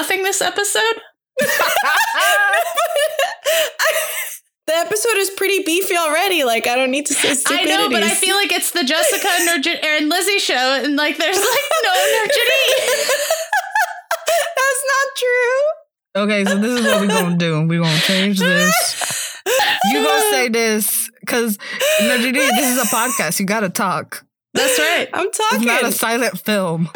Nothing this episode? the episode is pretty beefy already. Like I don't need to say I know, but I feel like it's the Jessica Nurgit and Lizzie show, and like there's like no Nurgity. That's not true. Okay, so this is what we're gonna do. We're gonna change this. You gonna say this because Nurgity, this is a podcast. You gotta talk. That's right. I'm talking. It's not a silent film.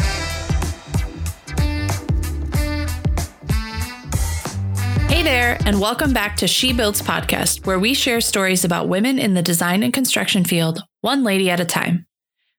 Hey there, and welcome back to She Builds podcast, where we share stories about women in the design and construction field, one lady at a time.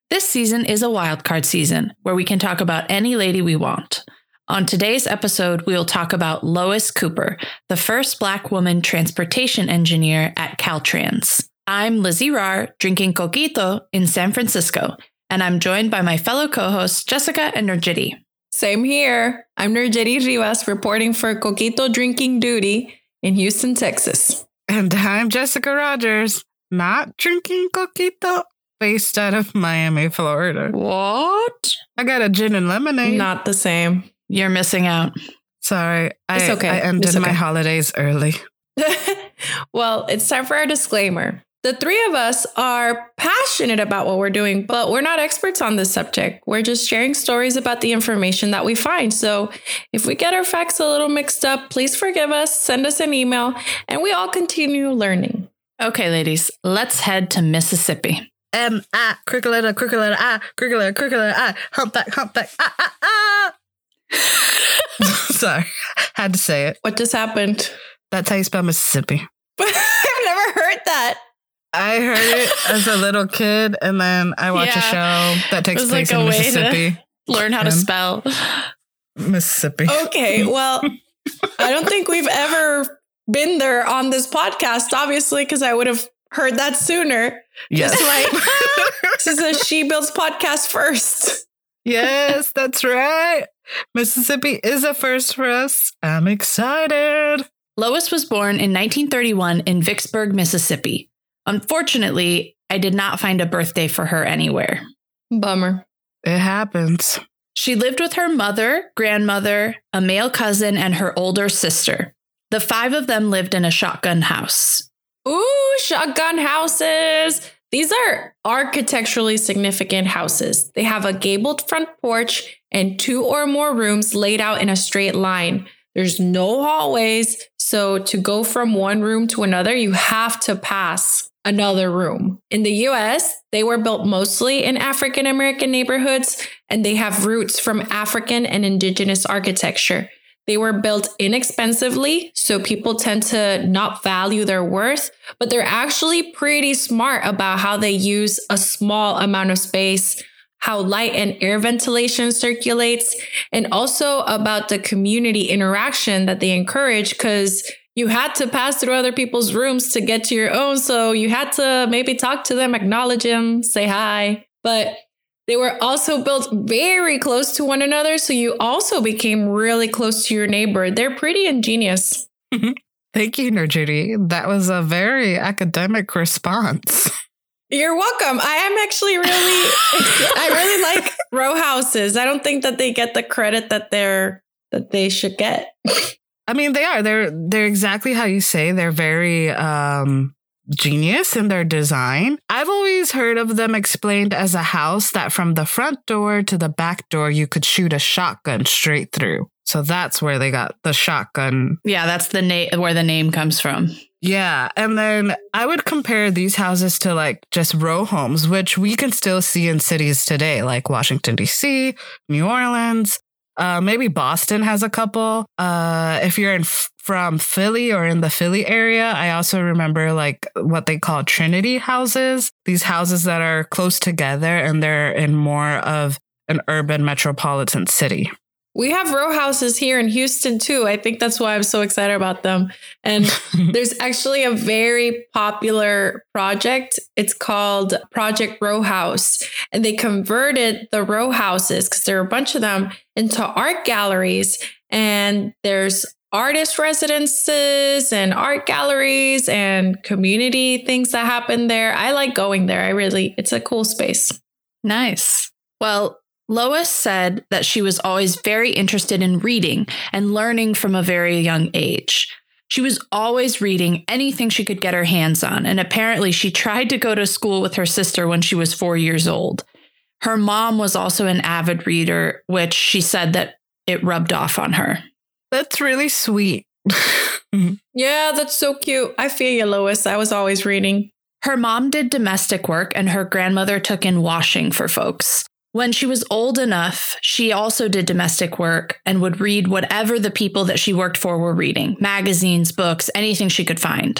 This season is a wildcard season where we can talk about any lady we want. On today's episode, we will talk about Lois Cooper, the first Black woman transportation engineer at Caltrans. I'm Lizzie Rar, drinking coquito in San Francisco, and I'm joined by my fellow co hosts, Jessica and Nurjiti. Same here. I'm Nurjeti Rivas reporting for Coquito Drinking Duty in Houston, Texas. And I'm Jessica Rogers, not drinking coquito, based out of Miami, Florida. What? I got a gin and lemonade. Not the same. You're missing out. Sorry, I, It's okay. I ended It's okay. my holidays early. well, it's time for our disclaimer. The three of us are passionate about what we're doing, but we're not experts on this subject. We're just sharing stories about the information that we find. So if we get our facts a little mixed up, please forgive us, send us an email, and we all continue learning. Okay, ladies, let's head to Mississippi. M I crooked letter, crooked letter I, crooked letter, crooked letter I, humpback, humpback, ah ah ah. Sorry, had to say it. What just happened? That's how you spell Mississippi. I've never heard that. I heard it as a little kid, and then I watched a show that takes place like a in way to- Mississippi. Learn how to spell. Mississippi. Okay, well, I don't think we've ever been there on this podcast, obviously, because I would have heard that sooner. yes. Just like this is a She Builds podcast first. yes, that's right. Mississippi is a first for us. I'm excited. Lois was born in 1931 in Vicksburg, Mississippi. Unfortunately, I did not find a birthday for her anywhere. Bummer. It happens. She lived with her mother, grandmother, a male cousin, and her older sister. The five of them lived in a shotgun house. Ooh, shotgun houses. These are architecturally significant houses. They have a gabled front porch and two or more rooms laid out in a straight line. There's no hallways. So to go from one room to another, you have to pass another room. In the US, they were built mostly in African American neighborhoods and they have roots from African and indigenous architecture. They were built inexpensively, so people tend to not value their worth, but they're actually pretty smart about how they use a small amount of space, how light and air ventilation circulates, and also about the community interaction that they encourage because you had to pass through other people's rooms to get to your own. So you had to maybe talk to them, acknowledge them, say hi. But They were also built very close to one another, so you also became really close to your neighbor. They're pretty ingenious. Mm-hmm. Thank you, Nerjudy. That was a very academic response. You're welcome. I am actually really, I really like row houses. I don't think that they get the credit that they're that they should get. I mean, they are. They're they're exactly how you say. They're very um genius in their design. I've always heard of them explained as a house that from the front door to the back door you could shoot a shotgun straight through. So that's where they got the shotgun. Yeah, that's the name where the name comes from. Yeah, and then I would compare these houses to like just row homes, which we can still see in cities today, like Washington D.C., New Orleans, uh, maybe Boston has a couple. Uh, if you're in f- from Philly or in the Philly area, I also remember like what they call Trinity houses. These houses that are close together and they're in more of an urban metropolitan city. We have row houses here in Houston too. I think that's why I'm so excited about them. And there's actually a very popular project. It's called Project Row House. And they converted the row houses, because there are a bunch of them, into art galleries. And there's artist residences and art galleries and community things that happen there. I like going there. I really, it's a cool space. Nice. Well, Lois said that she was always very interested in reading and learning from a very young age. She was always reading anything she could get her hands on, and apparently she tried to go to school with her sister when she was four years old. Her mom was also an avid reader, which she said that it rubbed off on her. That's really sweet. yeah, that's so cute. I feel you, Lois. I was always reading. Her mom did domestic work, and her grandmother took in washing for folks. When she was old enough, she also did domestic work and would read whatever the people that she worked for were reading magazines, books, anything she could find.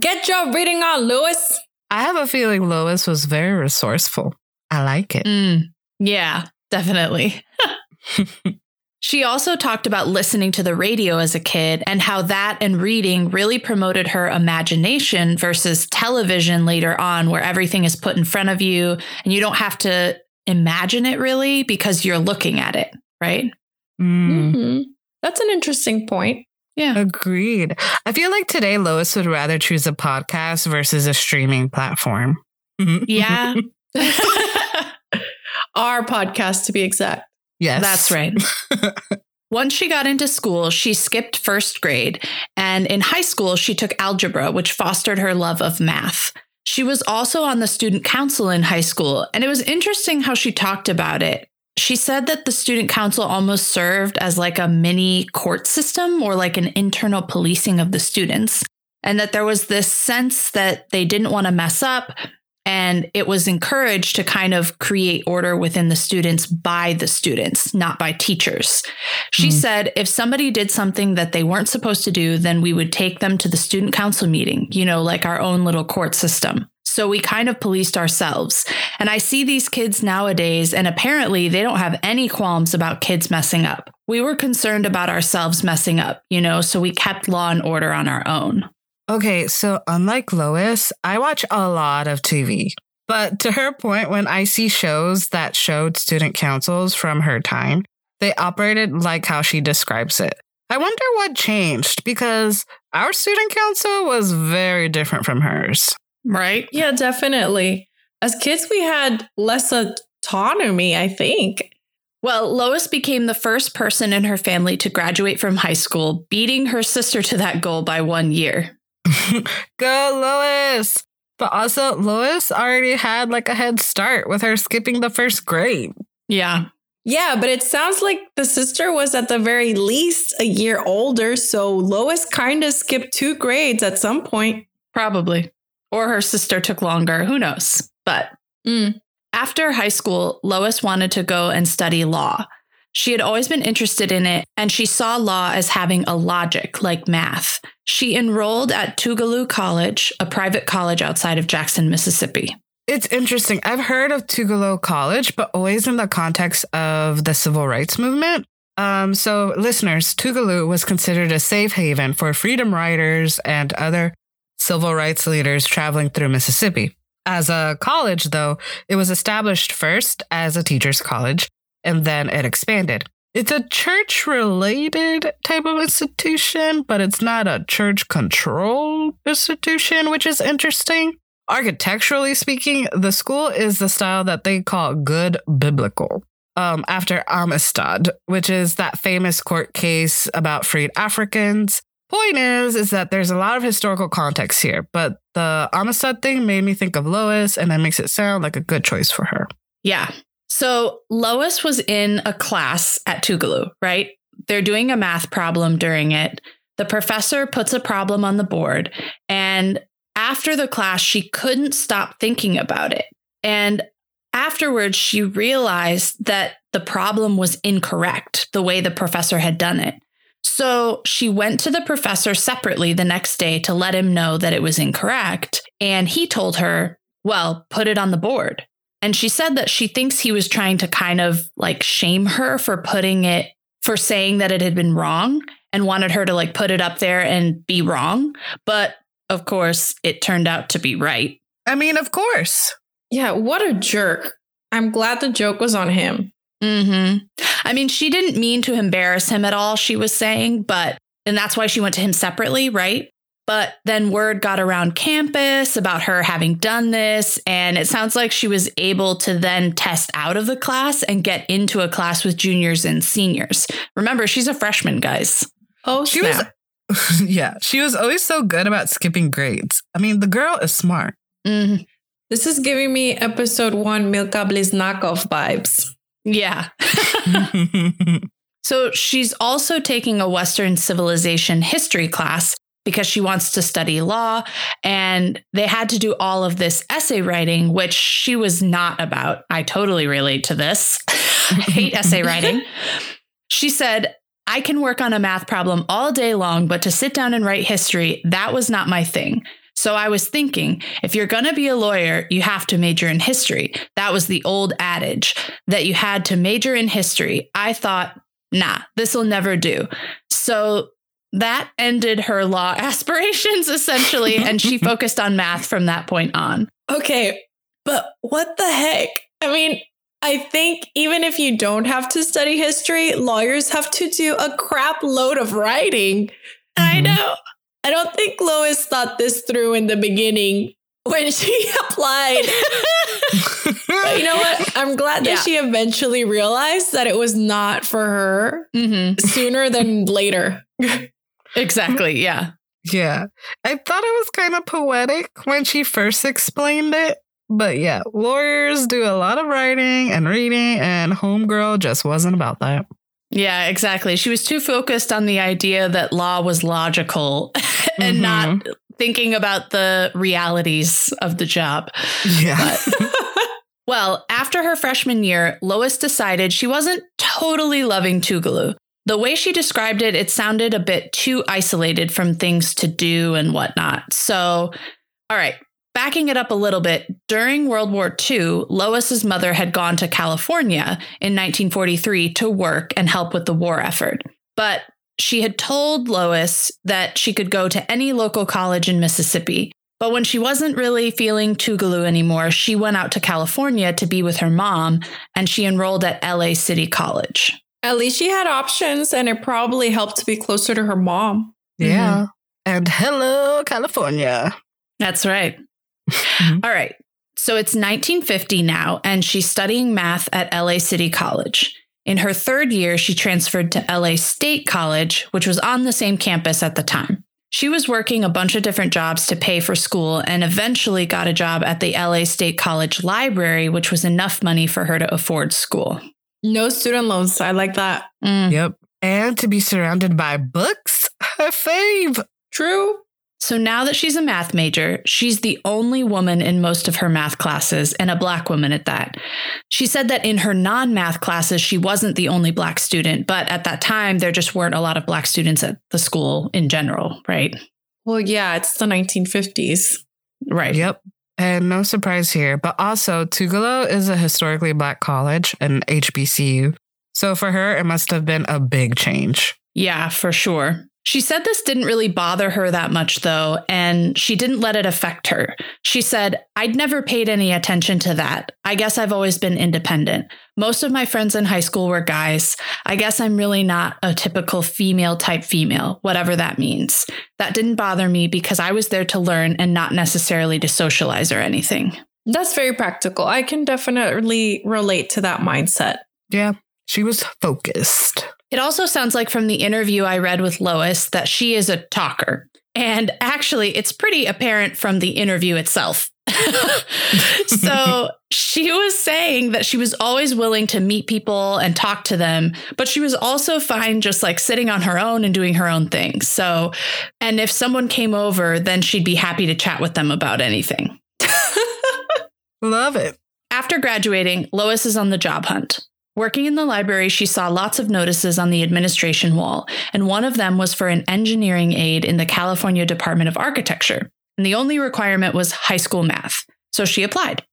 Get your reading on, Lois. I have a feeling Lois was very resourceful. I like it. Mm, yeah, definitely. she also talked about listening to the radio as a kid and how that and reading really promoted her imagination versus television later on, where everything is put in front of you and you don't have to imagine it really because you're looking at it, right? Mm. Mm-hmm. That's an interesting point. Yeah. Agreed. I feel like today Lois would rather choose a podcast versus a streaming platform. Yeah. Our podcast, to be exact. Yes. That's right. Once she got into school, she skipped first grade. And in high school, she took algebra, which fostered her love of math. She was also on the student council in high school, and it was interesting how she talked about it. She said that the student council almost served as like a mini court system or like an internal policing of the students, and that there was this sense that they didn't want to mess up. And it was encouraged to kind of create order within the students by the students, not by teachers. She Mm. said if somebody did something that they weren't supposed to do, then we would take them to the student council meeting, you know, like our own little court system. So we kind of policed ourselves. And I see these kids nowadays, and apparently they don't have any qualms about kids messing up. We were concerned about ourselves messing up, you know, so we kept law and order on our own. Okay, so unlike Lois, I watch a lot of TV. But to her point, when I see shows that showed student councils from her time, they operated like how she describes it. I wonder what changed because our student council was very different from hers. Right? Yeah, definitely. As kids, we had less autonomy, I think. Well, Lois became the first person in her family to graduate from high school, beating her sister to that goal by one year. Go, Lois! But also, Lois already had like a head start with her skipping the first grade. Yeah. Yeah, but it sounds like the sister was at the very least a year older. So Lois kind of skipped two grades at some point. Probably. Or her sister took longer. Who knows? But Mm. after high school, Lois wanted to go and study law. She had always been interested in it, and she saw law as having a logic like math. She enrolled at Tougaloo College, a private college outside of Jackson, Mississippi. It's interesting. I've heard of Tougaloo College, but always in the context of the civil rights movement. Um, so, listeners, Tougaloo was considered a safe haven for freedom riders and other civil rights leaders traveling through Mississippi. As a college, though, it was established first as a teacher's college and then it expanded. It's a church related type of institution, but it's not a church controlled institution, which is interesting. Architecturally speaking, the school is the style that they call good biblical. Um, after Amistad, which is that famous court case about freed Africans. Point is, is that there's a lot of historical context here, but the Amistad thing made me think of Lois, and that makes it sound like a good choice for her. Yeah. So Lois was in a class at Tougaloo, right? They're doing a math problem during it. The professor puts a problem on the board, and after the class, she couldn't stop thinking about it. And afterwards, she realized that the problem was incorrect, the way the professor had done it. So she went to the professor separately the next day to let him know that it was incorrect. And he told her, well, put it on the board. And she said that she thinks he was trying to kind of like shame her for putting it, for saying that it had been wrong and wanted her to like put it up there and be wrong. But of course, it turned out to be right. I mean, of course. Yeah, what a jerk. I'm glad the joke was on him. hmm I mean, she didn't mean to embarrass him at all, she was saying, but, and that's why she went to him separately, right? But then word got around campus about her having done this. And it sounds like she was able to then test out of the class and get into a class with juniors and seniors. Remember, she's a freshman, guys. Oh, She was, yeah, she was always so good about skipping grades. I mean, the girl is smart. Mhm. This is giving me episode one Milka Bliss knockoff vibes. Yeah. So she's also taking a Western civilization history class because she wants to study law. And they had to do all of this essay writing, which she was not about. I totally relate to this. I hate essay writing. She said, I can work on a math problem all day long, but to sit down and write history, that was not my thing. So I was thinking, if you're going to be a lawyer, you have to major in history. That was the old adage that you had to major in history. I thought, nah, this will never do. So that ended her law aspirations essentially, and she focused on math from that point on. Okay, but what the heck? I mean, I think even if you don't have to study history, lawyers have to do a crap load of writing. I Mhm. know. I don't think Lois thought this through in the beginning when she applied. But you know what? I'm glad that Yeah. she eventually realized that it was not for her Mm-hmm. sooner than later. Exactly. Yeah. Yeah. I thought it was kind of poetic when she first explained it. But yeah, lawyers do a lot of writing and reading, and Homegirl just wasn't about that. Yeah, exactly. She was too focused on the idea that law was logical and Mhm. not thinking about the realities of the job. Yeah. Well, after her freshman year, Lois decided she wasn't totally loving Tougaloo. The way she described it, it sounded a bit too isolated from things to do and whatnot. So, all right, backing it up a little bit, during World War II, Lois's mother had gone to California in 1943 to work and help with the war effort. But she had told Lois that she could go to any local college in Mississippi. But when she wasn't really feeling Tougaloo anymore, she went out to California to be with her mom and she enrolled at LA City College. At least she had options, and it probably helped to be closer to her mom. yeah. And hello, California. That's right. Mhm. All right. So it's 1950 now, and she's studying math at LA City College. In her third year, she transferred to LA State College, which was on the same campus at the time. She was working a bunch of different jobs to pay for school and eventually got a job at the LA State College Library, which was enough money for her to afford school. No student loans. I like that. Mm. Yep. And to be surrounded by books, her fave. True. So now that she's a math major, she's the only woman in most of her math classes, and a black woman at that. She said that in her non math classes, she wasn't the only black student, but at that time, there just weren't a lot of black students at the school in general, right? Well, yeah, it's the 1950s. Right. Yep. And no surprise here, but also Tougaloo is a historically black college, an HBCU. So for her, it must have been a big change. Yeah, for sure. She said this didn't really bother her that much, though, and she didn't let it affect her. She said, I'd never paid any attention to that. I guess I've always been independent. Most of my friends in high school were guys. I guess I'm really not a typical female type female, whatever that means. That didn't bother me because I was there to learn and not necessarily to socialize or anything. That's very practical. I can definitely relate to that mindset. Yeah, she was focused. It also sounds like from the interview I read with Lois that she is a talker. And actually, it's pretty apparent from the interview itself. so she was saying that she was always willing to meet people and talk to them, but she was also fine just like sitting on her own and doing her own thing. So, and if someone came over, then she'd be happy to chat with them about anything. Love it. After graduating, Lois is on the job hunt. Working in the library, she saw lots of notices on the administration wall, and one of them was for an engineering aide in the California Department of Architecture. And the only requirement was high school math. So she applied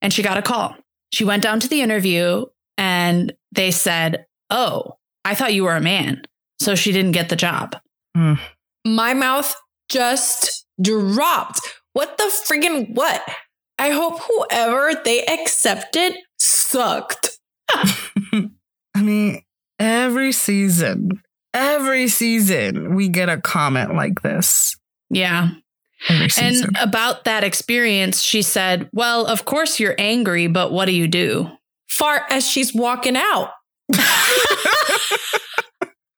and she got a call. She went down to the interview and they said, Oh, I thought you were a man. So she didn't get the job. Hmm. My mouth just dropped. What the friggin' what? I hope whoever they accepted sucked. I mean, every season, every season, we get a comment like this. Yeah. And about that experience, she said, Well, of course you're angry, but what do you do? Fart as she's walking out.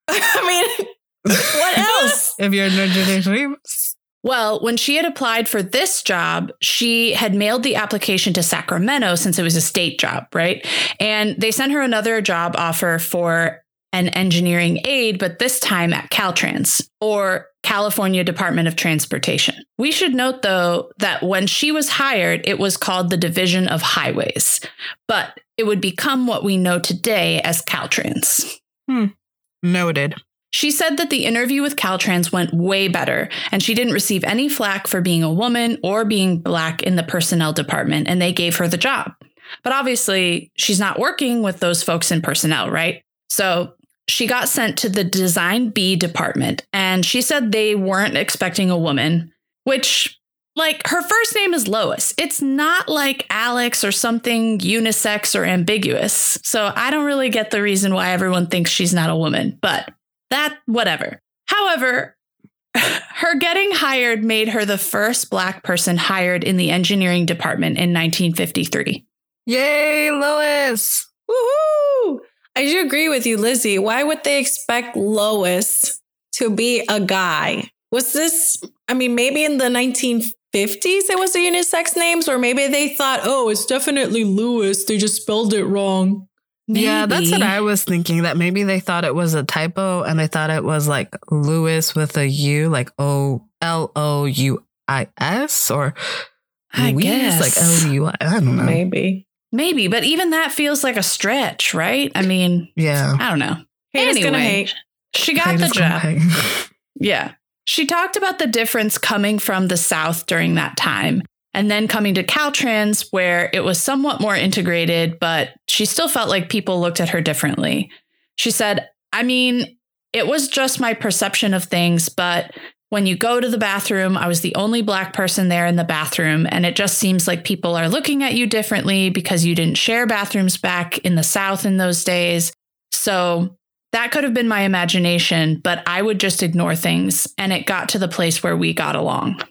I mean, what else? if you're in dreams. Well, when she had applied for this job, she had mailed the application to Sacramento since it was a state job, right? And they sent her another job offer for an engineering aide, but this time at Caltrans or California Department of Transportation. We should note, though, that when she was hired, it was called the Division of Highways, but it would become what we know today as Caltrans. Hmm. Noted. She said that the interview with Caltrans went way better, and she didn't receive any flack for being a woman or being black in the personnel department, and they gave her the job. But obviously, she's not working with those folks in personnel, right? So she got sent to the Design B department, and she said they weren't expecting a woman, which, like, her first name is Lois. It's not like Alex or something unisex or ambiguous. So I don't really get the reason why everyone thinks she's not a woman, but that, whatever. However, her getting hired made her the first Black person hired in the engineering department in 1953. Yay, Lois. Woohoo! I do agree with you, Lizzie. Why would they expect Lois to be a guy? Was this, I mean, maybe in the 1950s it was the unisex names, or maybe they thought, oh, it's definitely Lewis. They just spelled it wrong. Yeah, that's what I was thinking. That maybe they thought it was a typo and they thought it was like Lewis with a U, like O L O U I S, or I Louise, guess. like L U I. I don't know. Maybe. Maybe, but even that feels like a stretch, right? I mean, Yeah. I don't know. Haters gonna Anyway, hate. She got Haters the job. Yeah. She talked about the difference coming from the South during that time and then coming to Caltrans, where it was somewhat more integrated, but she still felt like people looked at her differently. She said, I mean, it was just my perception of things, but when you go to the bathroom, I was the only Black person there in the bathroom. And it just seems like people are looking at you differently because you didn't share bathrooms back in the South in those days. So that could have been my imagination, but I would just ignore things. And it got to the place where we got along.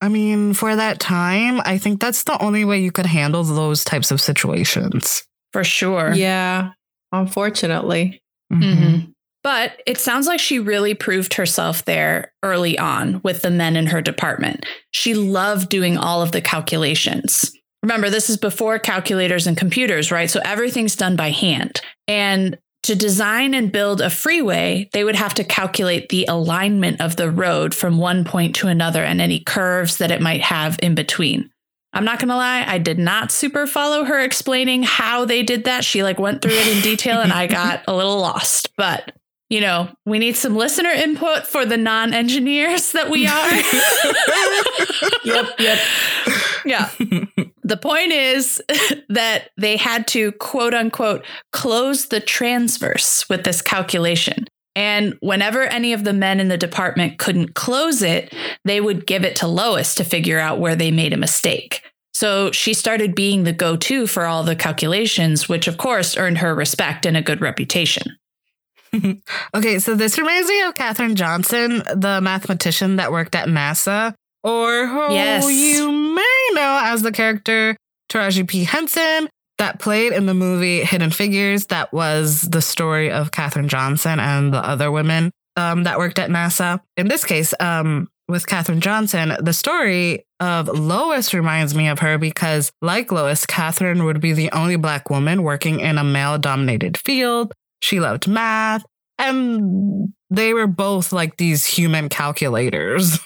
I mean, for that time, I think that's the only way you could handle those types of situations. For sure. Yeah, unfortunately. Mhm. Mhm. But it sounds like she really proved herself there early on with the men in her department. She loved doing all of the calculations. Remember, this is before calculators and computers, right? So everything's done by hand. And to design and build a freeway, they would have to calculate the alignment of the road from one point to another and any curves that it might have in between. I'm not going to lie, I did not super follow her explaining how they did that. She like went through it in detail and I got a little lost. But, you know, we need some listener input for the non-engineers that we are. Yep, yep. yeah. The point is that they had to quote unquote close the traverse with this calculation. And whenever any of the men in the department couldn't close it, they would give it to Lois to figure out where they made a mistake. So she started being the go to for all the calculations, which of course earned her respect and a good reputation. okay, so this reminds me of Katherine Johnson, the mathematician that worked at NASA, or who Yes. you may know as the character Taraji P. Henson that played in the movie Hidden Figures. That was the story of Katherine Johnson and the other women um, that worked at NASA. In this case, um, with Katherine Johnson, the story of Lois reminds me of her because, like Lois, Katherine would be the only Black woman working in a male dominated field. She loved math, and they were both like these human calculators.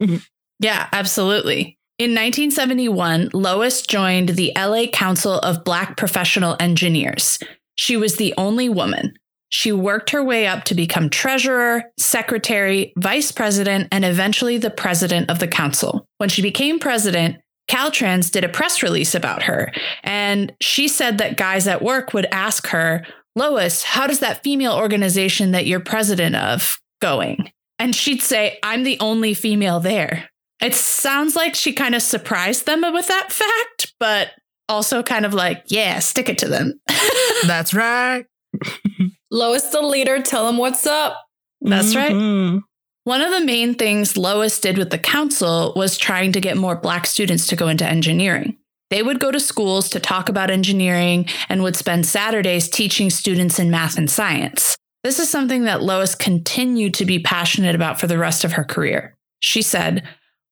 Yeah, absolutely. In 1971, Lois joined the LA Council of Black Professional Engineers. She was the only woman. She worked her way up to become treasurer, secretary, vice president, and eventually the president of the council. When she became president, Caltrans did a press release about her, and she said that guys at work would ask her, Lois, how does that female organization that you're president of going? And she'd say, I'm the only female there. It sounds like she kind of surprised them with that fact, but also kind of like, yeah, stick it to them. That's right. Lois, the leader, tell them what's up. That's right. Mhm. One of the main things Lois did with the council was trying to get more Black students to go into engineering. They would go to schools to talk about engineering and would spend Saturdays teaching students in math and science. This is something that Lois continued to be passionate about for the rest of her career. She said,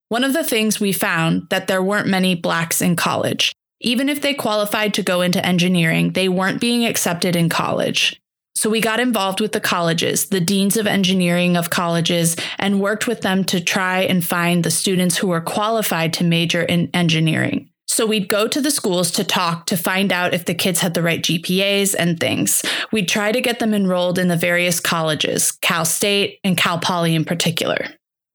One of the things we found that there weren't many Blacks in college. Even if they qualified to go into engineering, they weren't being accepted in college. So we got involved with the colleges, the deans of engineering of colleges, and worked with them to try and find the students who were qualified to major in engineering. So we'd go to the schools to talk to find out if the kids had the right GPAs and things. We'd try to get them enrolled in the various colleges, Cal State and Cal Poly in particular.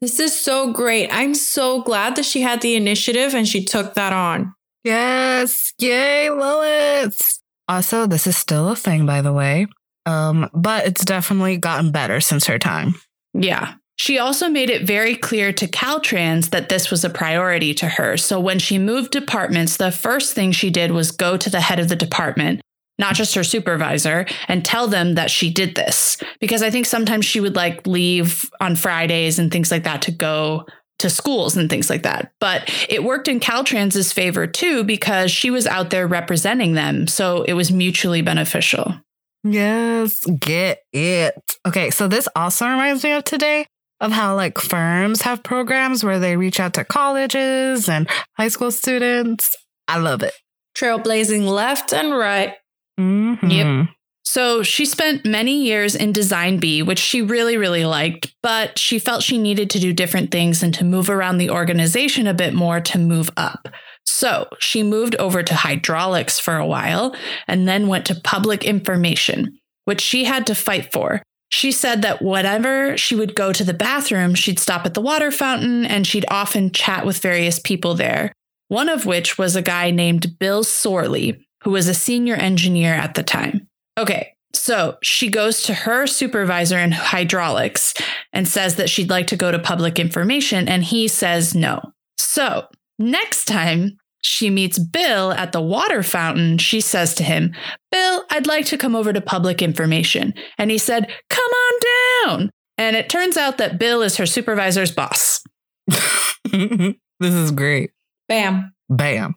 This is so great. I'm so glad that she had the initiative and she took that on. Yes. Yay, Lilith. Also, this is still a thing, by the way. Um, but it's definitely gotten better since her time. Yeah. She also made it very clear to Caltrans that this was a priority to her. So when she moved departments, the first thing she did was go to the head of the department, not just her supervisor, and tell them that she did this. Because I think sometimes she would like leave on Fridays and things like that to go to schools and things like that. But it worked in Caltrans's favor too because she was out there representing them. So it was mutually beneficial. Yes, get it. Okay, so this also reminds me of today of how like firms have programs where they reach out to colleges and high school students. I love it. Trailblazing left and right. Mhm. Yep. So she spent many years in Design B, which she really, really liked, but she felt she needed to do different things and to move around the organization a bit more to move up. So she moved over to hydraulics for a while and then went to public information, which she had to fight for. She said that whenever she would go to the bathroom, she'd stop at the water fountain and she'd often chat with various people there, one of which was a guy named Bill Sorley, who was a senior engineer at the time. Okay, so she goes to her supervisor in hydraulics and says that she'd like to go to public information, and he says no. So next time she meets Bill at the water fountain, she says to him, Bill, I'd like to come over to public information. And he said, Come on down. And it turns out that Bill is her supervisor's boss. this is great. Bam. Bam.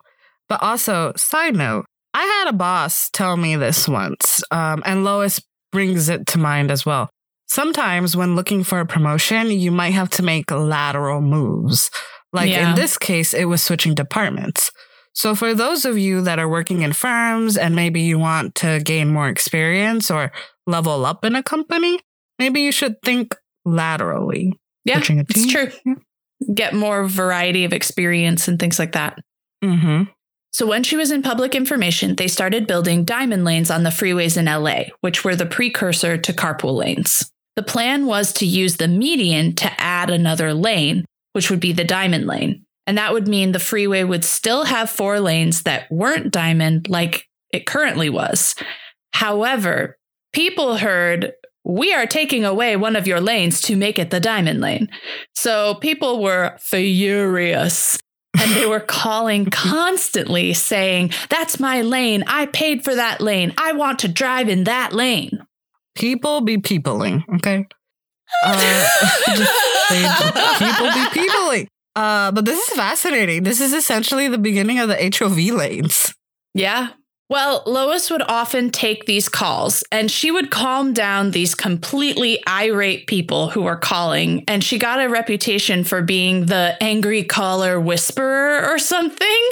But also, side note, I had a boss tell me this once, um, and Lois brings it to mind as well. Sometimes when looking for a promotion, you might have to make lateral moves. Like Yeah. in this case, it was switching departments. So for those of you that are working in firms and maybe you want to gain more experience or level up in a company, maybe you should think laterally. Yeah, it's true. Get more variety of experience and things like that. Mm-hmm. So when she was in public information, they started building diamond lanes on the freeways in LA, which were the precursor to carpool lanes. The plan was to use the median to add another lane, which would be the diamond lane. And that would mean the freeway would still have four lanes that weren't diamond like it currently was. However, people heard we are taking away one of your lanes to make it the diamond lane. So people were furious and they were calling constantly saying, That's my lane. I paid for that lane. I want to drive in that lane. People be peopling, okay? Uh, just, people be peopling. Uh, but this is fascinating. This is essentially the beginning of the HOV lanes. Yeah. Well, Lois would often take these calls and she would calm down these completely irate people who were calling. And she got a reputation for being the angry caller whisperer or something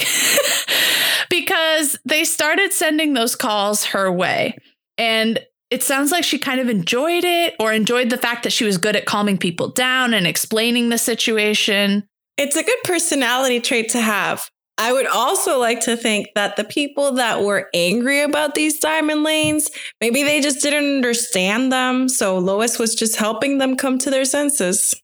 because they started sending those calls her way. And it sounds like she kind of enjoyed it or enjoyed the fact that she was good at calming people down and explaining the situation. It's a good personality trait to have. I would also like to think that the people that were angry about these diamond lanes, maybe they just didn't understand them. So Lois was just helping them come to their senses.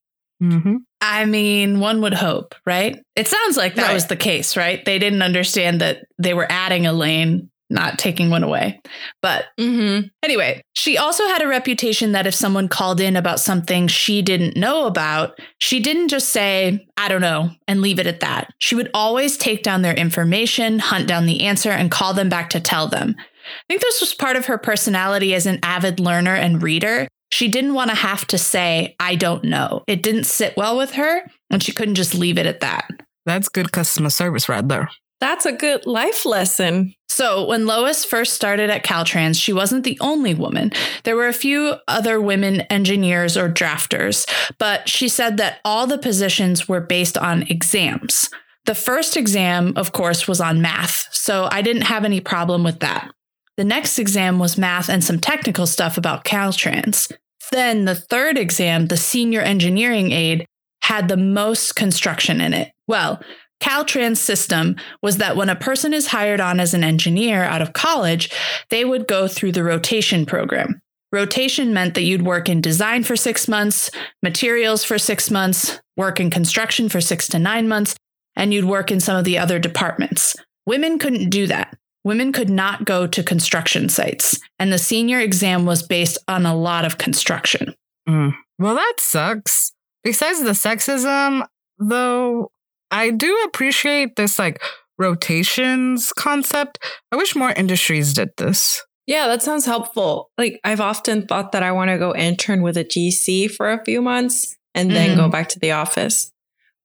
Mm-hmm. I mean, one would hope, right? It sounds like that Right. was the case, right? They didn't understand that they were adding a lane, not taking one away. But Mm-hmm. Anyway, she also had a reputation that if someone called in about something she didn't know about, she didn't just say, I don't know, and leave it at that. She would always take down their information, hunt down the answer, and call them back to tell them. I think this was part of her personality as an avid learner and reader. She didn't want to have to say, I don't know. It didn't sit well with her, and she couldn't just leave it at that. That's good customer service right there. That's a good life lesson. So, when Lois first started at Caltrans, she wasn't the only woman. There were a few other women engineers or drafters, but she said that all the positions were based on exams. The first exam, of course, was on math, so I didn't have any problem with that. The next exam was math and some technical stuff about Caltrans. Then the third exam, the senior engineering aid, had the most construction in it. Well, Caltrans system was that when a person is hired on as an engineer out of college, they would go through the rotation program. Rotation meant that you'd work in design for six months, materials for six months, work in construction for six to nine months, and you'd work in some of the other departments. Women couldn't do that. Women could not go to construction sites, and the senior exam was based on a lot of construction. Mm. Well, that sucks. Besides the sexism, though, I do appreciate this like rotations concept. I wish more industries did this. Yeah, that sounds helpful. Like I've often thought that I want to go intern with a GC for a few months and then go mm-hmm. back to the office.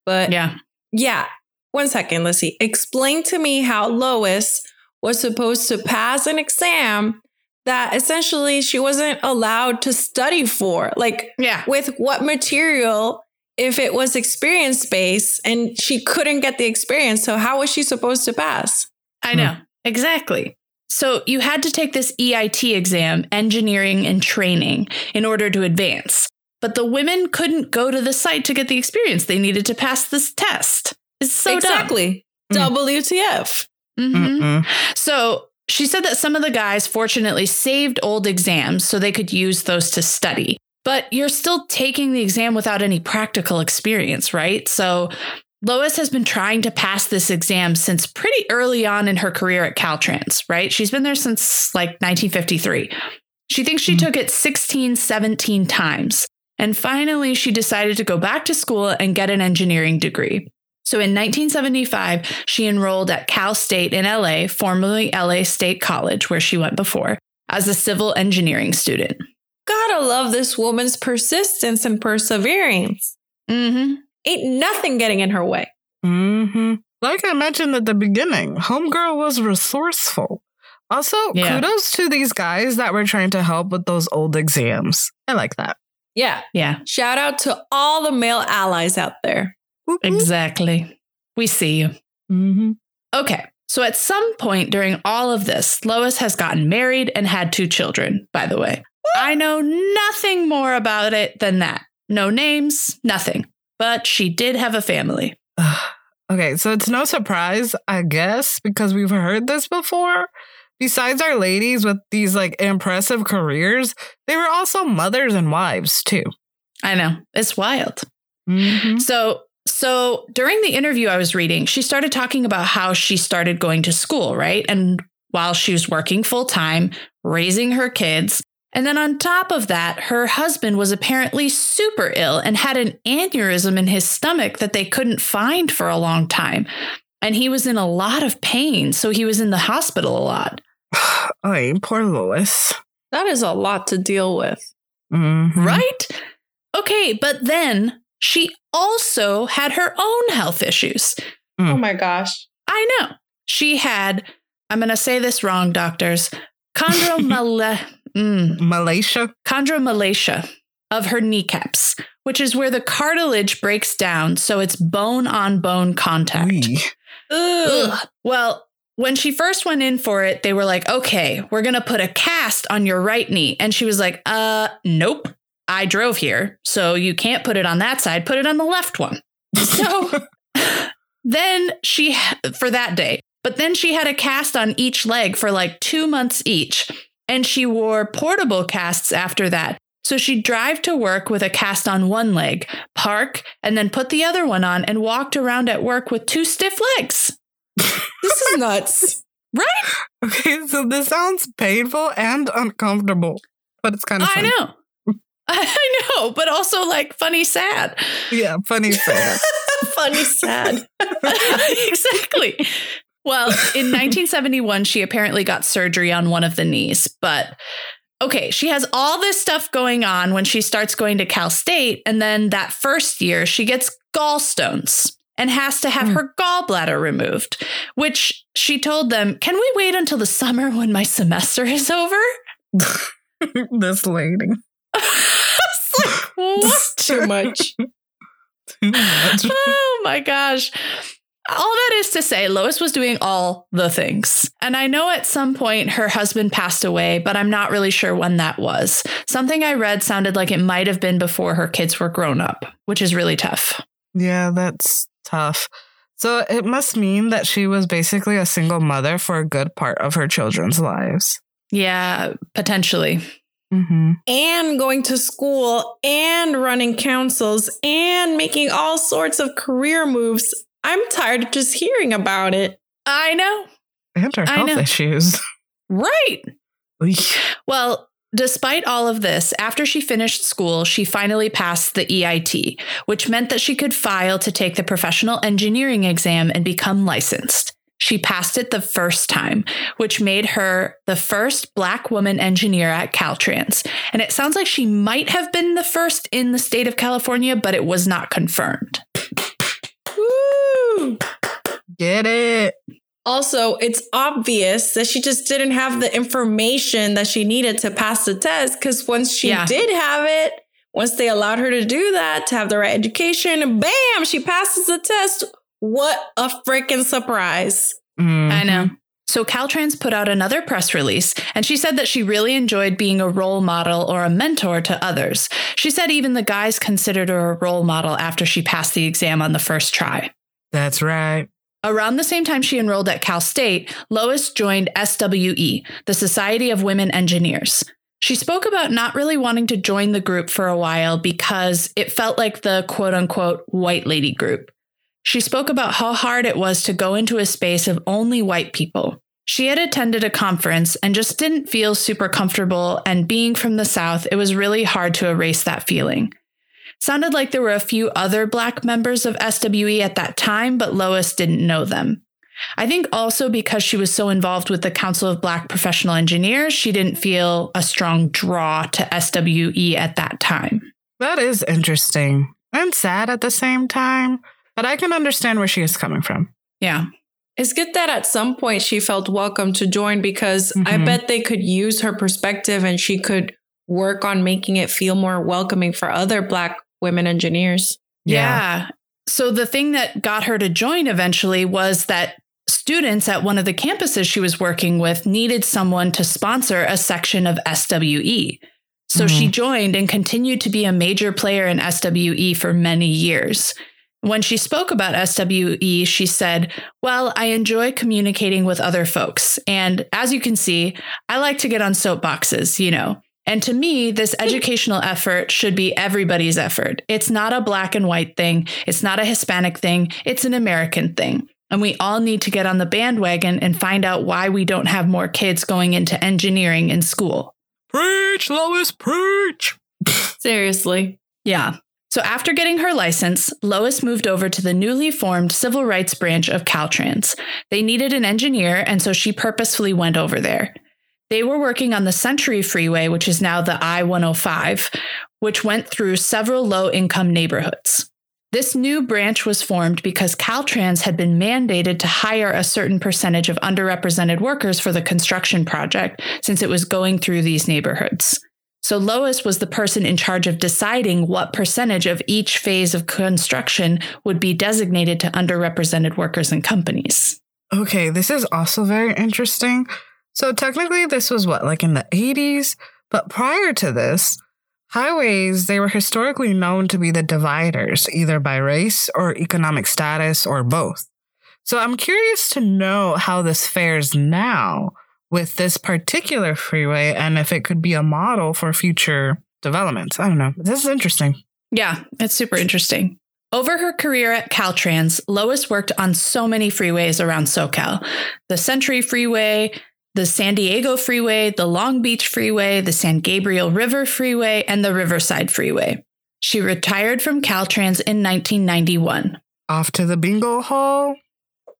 But Yeah. Yeah. One second, let's see. Explain to me how Lois was supposed to pass an exam that essentially she wasn't allowed to study for. Like, Yeah. with what material if it was experience based and she couldn't get the experience? So, how was she supposed to pass? I know. Exactly. So you had to take this EIT exam, engineering and training, in order to advance. But the women couldn't go to the site to get the experience. They needed to pass this test. It's so exactly. Mm. WTF. dumb. Mhm. So she said that some of the guys fortunately saved old exams so they could use those to study. But you're still taking the exam without any practical experience, right? So Lois has been trying to pass this exam since pretty early on in her career at Caltrans, right? She's been there since like 1953. She thinks she Mhm. took it 16, 17 times. And finally, she decided to go back to school and get an engineering degree. So in 1975, she enrolled at Cal State in LA, formerly LA State College, where she went before, as a civil engineering student. Gotta love this woman's persistence and perseverance. Mm-hmm. Ain't nothing getting in her way. Mm-hmm. Like I mentioned at the beginning, Homegirl was resourceful. Also, Yeah. kudos to these guys that were trying to help with those old exams. I like that. Yeah. Yeah, Shout out to all the male allies out there. exactly. We see you. Mm-hmm. Okay. So at some point during all of this, Lois has gotten married and had two children, by the way. I know nothing more about it than that. No names, nothing. But she did have a family. okay, so it's no surprise, I guess, because we've heard this before. Besides our ladies with these like impressive careers, they were also mothers and wives too. I know. It's wild. Mm-hmm. So, so during the interview I was reading, she started talking about how she started going to school, right? And while she was working full time, raising her kids, And then on top of that, her husband was apparently super ill and had an aneurysm in his stomach that they couldn't find for a long time. And he was in a lot of pain, so he was in the hospital a lot. Oh, poor Lois. That is a lot to deal with. Mhm. Right? Okay, but then she also had her own health issues. Hmm. Oh my gosh. I know. She had, I'm going to say this wrong, doctors, chondromala- mm, Malaysia. chondromalacia of her kneecaps, which is where the cartilage breaks down, so it's bone on bone contact. Ugh. Well, when she first went in for it, they were like, okay, we're going to put a cast on your right knee. And she was like, uh, nope. I drove here, so you can't put it on that side. Put it on the left one. So then she, for that day, but then she had a cast on each leg for like two months each. And she wore portable casts after that. So she'd drive to work with a cast on one leg, park, and then put the other one on and walked around at work with two stiff legs. This is nuts. Right? Okay, so this sounds painful and uncomfortable, but it's kind of I know. I know, but also like funny, sad. Yeah, funny sad. Funny, sad. exactly. Well, in 1971, she apparently got surgery on one of the knees, but okay, she has all this stuff going on when she starts going to Cal State. And then that first year, she gets gallstones and has to have Hmm. her gallbladder removed, which she told them, Can we wait until the summer when my semester is over? this lady. It's like, what? Too much. Too much. oh my gosh. All that is to say, Lois was doing all the things. And I know at some point her husband passed away, but I'm not really sure when that was. Something I read sounded like it might have been before her kids were grown up, which is really tough. Yeah, that's tough. So it must mean that she was basically a single mother for a good part of her children's lives. Yeah, potentially. Mm-hmm. and going to school and running councils and making all sorts of career moves. I'm tired of just hearing about it. I know. And her I health know. issues. Right. Well, despite all of this, after she finished school, she finally passed the EIT, which meant that she could file to take the professional engineering exam and become licensed. She passed it the first time, which made her the first Black woman engineer at Caltrans. And it sounds like she might have been the first in the state of California, but it was not confirmed. Woo! Get it. Also, it's obvious that she just didn't have the information that she needed to pass the test because once she Yeah. did have it, once they allowed her to do that, to have the right education, bam, she passes the test. What a freaking surprise. Mm-hmm. I know. So Caltrans put out another press release, and she said that she really enjoyed being a role model or a mentor to others. She said even the guys considered her a role model after she passed the exam on the first try. That's right. Around the same time she enrolled at Cal State, Lois joined SWE, the Society of Women Engineers. She spoke about not really wanting to join the group for a while because it felt like the quote unquote white lady group. She spoke about how hard it was to go into a space of only white people. She had attended a conference and just didn't feel super comfortable, and being from the South, it was really hard to erase that feeling. Sounded like there were a few other Black members of SWE at that time, but Lois didn't know them. I think also because she was so involved with the Council of Black Professional Engineers, she didn't feel a strong draw to SWE at that time. That is interesting and sad at the same time, but I can understand where she is coming from. Yeah. It's good that at some point she felt welcome to join because I Mhm. bet they could use her perspective and she could work on making it feel more welcoming for other Black women engineers. Yeah. So the thing that got her to join eventually was that students at one of the campuses she was working with needed someone to sponsor a section of SWE. So she joined and continued to be a major player in SWE for many years. When she spoke about SWE, she said, Well, I enjoy communicating with other folks. And as you can see, I like to get on soapboxes, you know. And to me, this hmm. educational effort should be everybody's effort. It's not a black and white thing, it's not a Hispanic thing, it's an American thing. And we all need to get on the bandwagon and find out why we don't have more kids going into engineering in school. Preach, Lois, preach. Seriously. Yeah. So after getting her license, Lois moved over to the newly formed civil rights branch of Caltrans. They needed an engineer, and so she purposefully went over there. They were working on the Century Freeway, which is now the I 105, which went through several low income neighborhoods. This new branch was formed because Caltrans had been mandated to hire a certain percentage of underrepresented workers for the construction project since it was going through these neighborhoods. So Lois was the person in charge of deciding what percentage of each phase of construction would be designated to underrepresented workers and companies. Okay, this is also very interesting. So technically this was what, like in the 80s? But prior to this, highways, they were historically known to be the dividers, either by race or economic status or both. So I'm curious to know how this fares now with this particular freeway and if it could be a model for future developments. I don't know. This is interesting. Yeah, it's super interesting. Over her career at Caltrans, Lois worked on so many freeways around SoCal the Century Freeway, the San Diego Freeway, the Long Beach Freeway, the San Gabriel River Freeway, and the Riverside Freeway. She retired from Caltrans in 1991. Off to the bingo hall.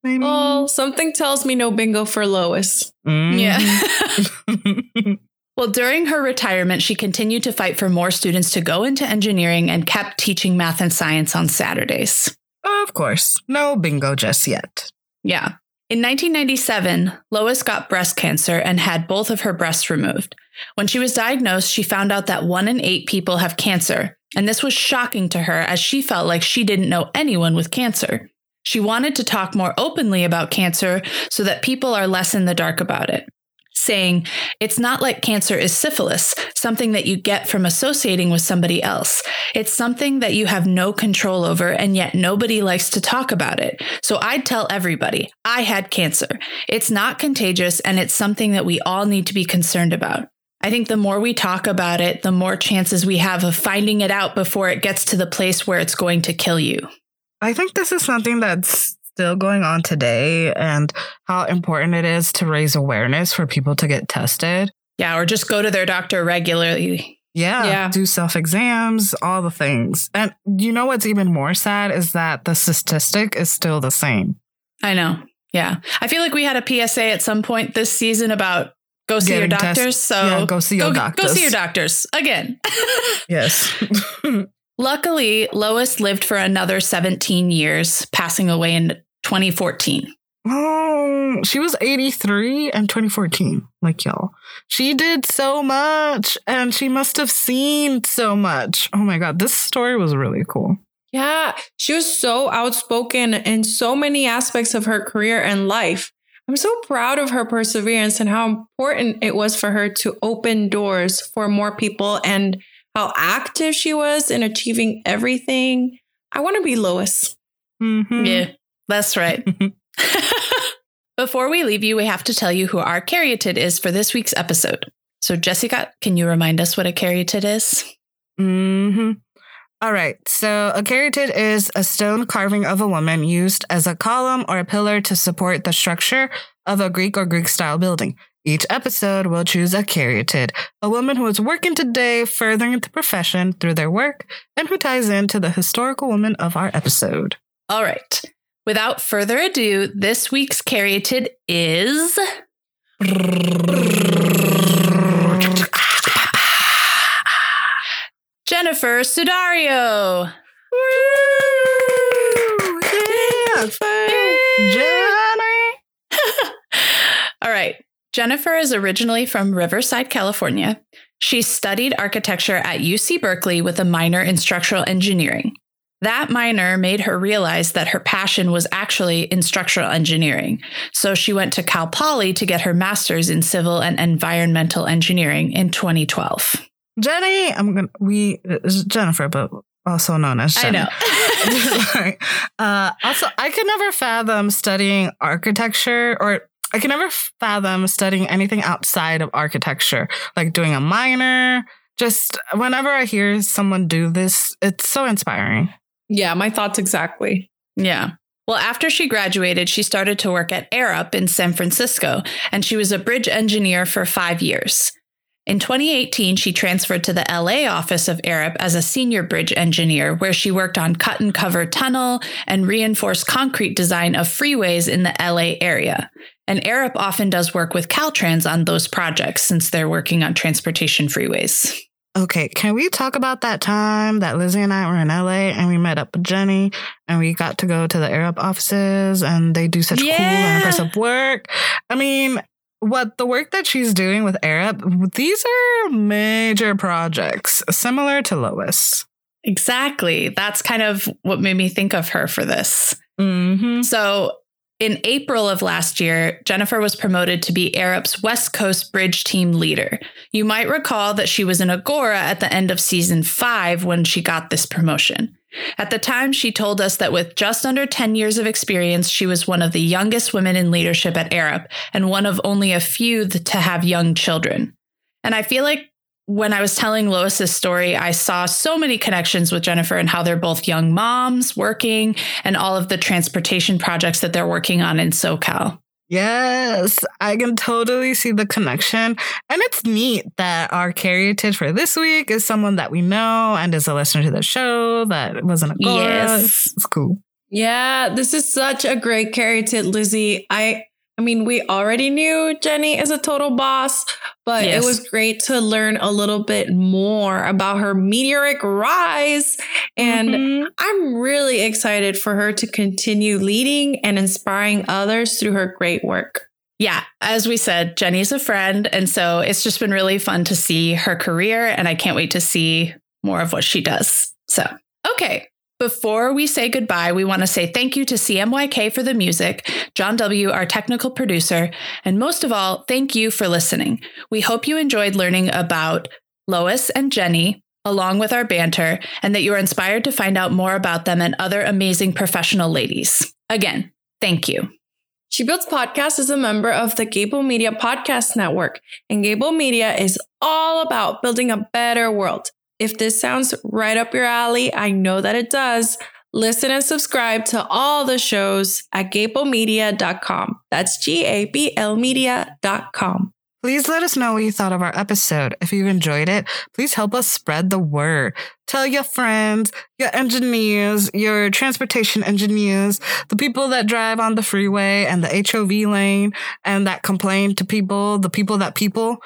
Maybe. Oh, something tells me no bingo for Lois. Mhm. Yeah. well, during her retirement, she continued to fight for more students to go into engineering and kept teaching math and science on Saturdays. of course. No bingo just yet. Yeah. In 1997, Lois got breast cancer and had both of her breasts removed. When she was diagnosed, she found out that one in eight people have cancer, and this was shocking to her as she felt like she didn't know anyone with cancer. She wanted to talk more openly about cancer so that people are less in the dark about it. Saying, it's not like cancer is syphilis, something that you get from associating with somebody else. It's something that you have no control over, and yet nobody likes to talk about it. So I'd tell everybody, I had cancer. It's not contagious, and it's something that we all need to be concerned about. I think the more we talk about it, the more chances we have of finding it out before it gets to the place where it's going to kill you. I think this is something that's still going on today and how important it is to raise awareness for people to get tested. Yeah, or just go to their doctor regularly. Yeah, Yeah. do self exams, all the things. And you know what's even more sad is that the statistic is still the same. I know. Yeah. I feel like we had a PSA at some point this season about go see your Getting test- doctors. so yeah, go see your go, doctors. Go see your doctors again. Yes. Luckily, Lois lived for another 17 years, passing away in 2014. oh, she was 83 in 2014, like y'all. She did so much and she must have seen so much. Oh my God, this story was really cool. Yeah, she was so outspoken in so many aspects of her career and life. I'm so proud of her perseverance and how important it was for her to open doors for more people and how active she was in achieving everything. I want to be Lois. Mhm. Yeah, that's right. Before we leave you, we have to tell you who our caryatid is for this week's episode. So, Jessica, can you remind us what a caryatid is? hmm All right. So a caryatid is a stone carving of a woman used as a column or a pillar to support the structure of a Greek or Greek style building. Each episode will choose a caryatid, a woman who is working today, furthering the profession through their work, and who ties into the historical woman of our episode. All right. Without further ado, this week's caryatid is. Jennifer Sudario. Jenny. All right. Jennifer is originally from Riverside, California. She studied architecture at UC Berkeley with a minor in structural engineering. That minor made her realize that her passion was actually in structural engineering. So she went to Cal Poly to get her master's in civil and environmental engineering in 2012. Jenny, I'm gonna we Jennifer, but also known as I Jenny. know. Uh, also, I could never fathom studying architecture, or I can never fathom studying anything outside of architecture, like doing a minor. Just whenever I hear someone do this, it's so inspiring. Yeah, my thoughts exactly. Yeah. Well, after she graduated, she started to work at Arup in San Francisco, and she was a bridge engineer for five years. In 2018, she transferred to the LA office of Arup as a senior bridge engineer, where she worked on cut and cover tunnel and reinforced concrete design of freeways in the LA area. And Arup often does work with Caltrans on those projects since they're working on transportation freeways. Okay, can we talk about that time that Lizzie and I were in LA and we met up with Jenny and we got to go to the Arup offices and they do such cool and impressive work? I mean, what the work that she's doing with Arup, these are major projects similar to Lois. Exactly. That's kind of what made me think of her for this. Mm-hmm. So, in April of last year, Jennifer was promoted to be Arup's West Coast Bridge Team leader. You might recall that she was in Agora at the end of season five when she got this promotion. At the time, she told us that with just under 10 years of experience, she was one of the youngest women in leadership at Arup and one of only a few to have young children. And I feel like when I was telling Lois's story, I saw so many connections with Jennifer and how they're both young moms working and all of the transportation projects that they're working on in SoCal. Yes, I can totally see the connection. And it's neat that our caryatid for this week is someone that we know and is a listener to the show that wasn't a Yes. It's cool. Yeah, this is such a great character, Lizzie. I I mean, we already knew Jenny is a total boss, but Yes. it was great to learn a little bit more about her meteoric rise. And Mhm. I'm really excited for her to continue leading and inspiring others through her great work. Yeah, as we said, Jenny's a friend. And so it's just been really fun to see her career. And I can't wait to see more of what she does. So, okay. Before we say goodbye, we want to say thank you to CMYK for the music, John W., our technical producer, and most of all, thank you for listening. We hope you enjoyed learning about Lois and Jenny, along with our banter, and that you are inspired to find out more about them and other amazing professional ladies. Again, thank you. She Builds Podcast is a member of the Gable Media Podcast Network, and Gable Media is all about building a better world. If this sounds right up your alley, I know that it does. Listen and subscribe to all the shows at gablemedia.com. That's G A B L media.com. Please let us know what you thought of our episode. If you enjoyed it, please help us spread the word. Tell your friends, your engineers, your transportation engineers, the people that drive on the freeway and the HOV lane and that complain to people, the people that people.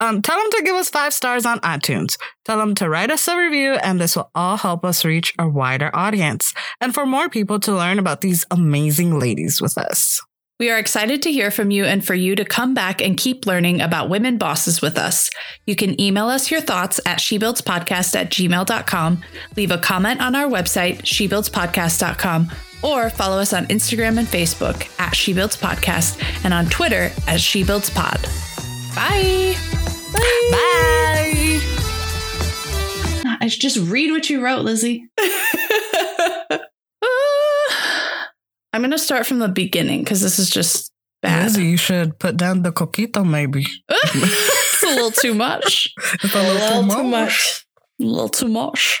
Um, tell them to give us five stars on iTunes. Tell them to write us a review, and this will all help us reach a wider audience and for more people to learn about these amazing ladies with us. We are excited to hear from you and for you to come back and keep learning about women bosses with us. You can email us your thoughts at shebuildspodcast at gmail.com, leave a comment on our website, shebuildspodcast.com, or follow us on Instagram and Facebook at shebuildspodcast and on Twitter as shebuildspod. Bye. Bye. I should just read what you wrote, Lizzie. I'm going to start from the beginning because this is just bad. Lizzie, you should put down the coquito, maybe. it's a little too much. It's a little, too much. A little too much.